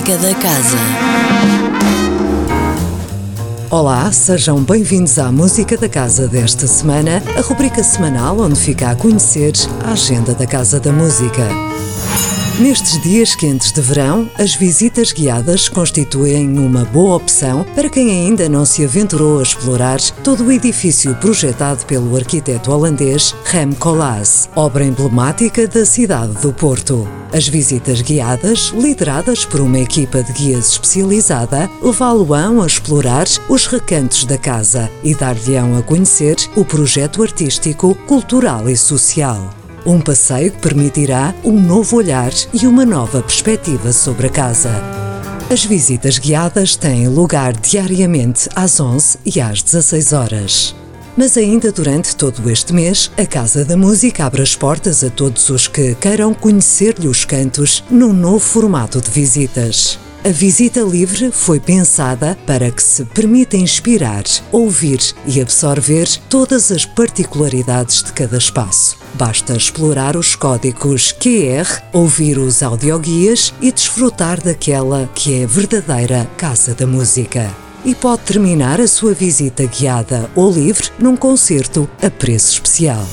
música da casa. Olá, sejam bem-vindos à Música da Casa desta semana, a rubrica semanal onde fica a conhecer a agenda da Casa da Música. Nestes dias quentes de verão, as visitas guiadas constituem uma boa opção para quem ainda não se aventurou a explorar todo o edifício projetado pelo arquiteto holandês Rem Koolhaas, obra emblemática da cidade do Porto. As visitas guiadas, lideradas por uma equipa de guias especializada, levá-lo-ão a explorar os recantos da casa e dar-lhe-ão a conhecer o projeto artístico, cultural e social. Um passeio que permitirá um novo olhar e uma nova perspectiva sobre a casa. As visitas guiadas têm lugar diariamente às 11 e às 16 horas. Mas ainda durante todo este mês, a Casa da Música abre as portas a todos os que queiram conhecer-lhe os cantos num novo formato de visitas. A visita livre foi pensada para que se permita inspirar, ouvir e absorver todas as particularidades de cada espaço. Basta explorar os códigos QR, ouvir os audioguias e desfrutar daquela que é a verdadeira Casa da Música. E pode terminar a sua visita guiada ou livre num concerto a preço especial.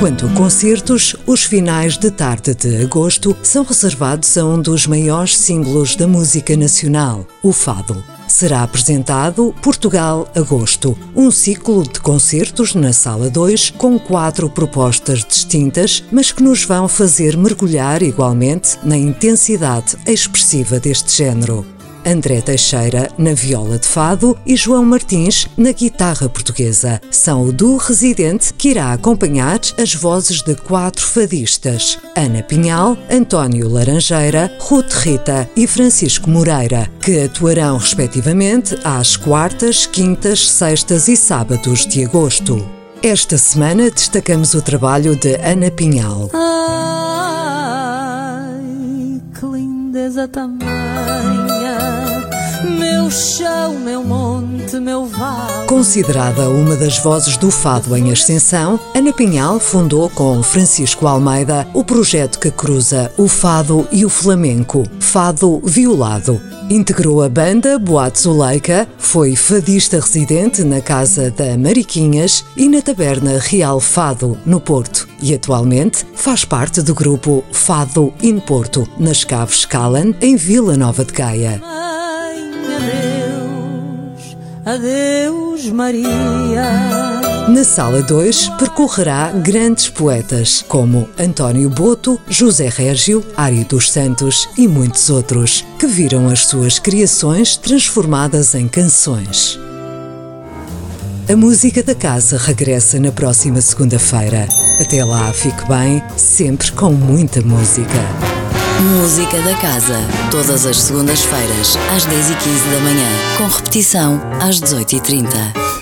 Quanto a concertos, os finais de tarde de agosto são reservados a um dos maiores símbolos da música nacional, o fado. Será apresentado Portugal Agosto, um ciclo de concertos na Sala 2 com quatro propostas distintas, mas que nos vão fazer mergulhar igualmente na intensidade expressiva deste género. André Teixeira na viola de fado e João Martins na guitarra portuguesa. São o duo residente que irá acompanhar as vozes de quatro fadistas: Ana Pinhal, António Laranjeira, Ruth Rita e Francisco Moreira, que atuarão respectivamente às quartas, quintas, sextas e sábados de agosto. Esta semana destacamos o trabalho de Ana Pinhal. Ai, que lindeza meu chão, meu monte, meu vale. Considerada uma das vozes do fado em ascensão, Ana Pinhal fundou com Francisco Almeida o projeto que cruza o fado e o flamenco, Fado Violado. Integrou a banda Boate Zuleika, foi fadista residente na Casa da Mariquinhas e na Taberna Real Fado, no Porto, e atualmente faz parte do grupo Fado in Porto, nas Caves Calan, em Vila Nova de Gaia. Adeus, Maria. Na Sala 2 percorrerá grandes poetas como António Boto, José Régio, Ari dos Santos e muitos outros, que viram as suas criações transformadas em canções. A música da casa regressa na próxima segunda-feira. Até lá, fique bem, sempre com muita música. Música da casa, todas as segundas-feiras, às 10h15 da manhã, com repetição às 18h30.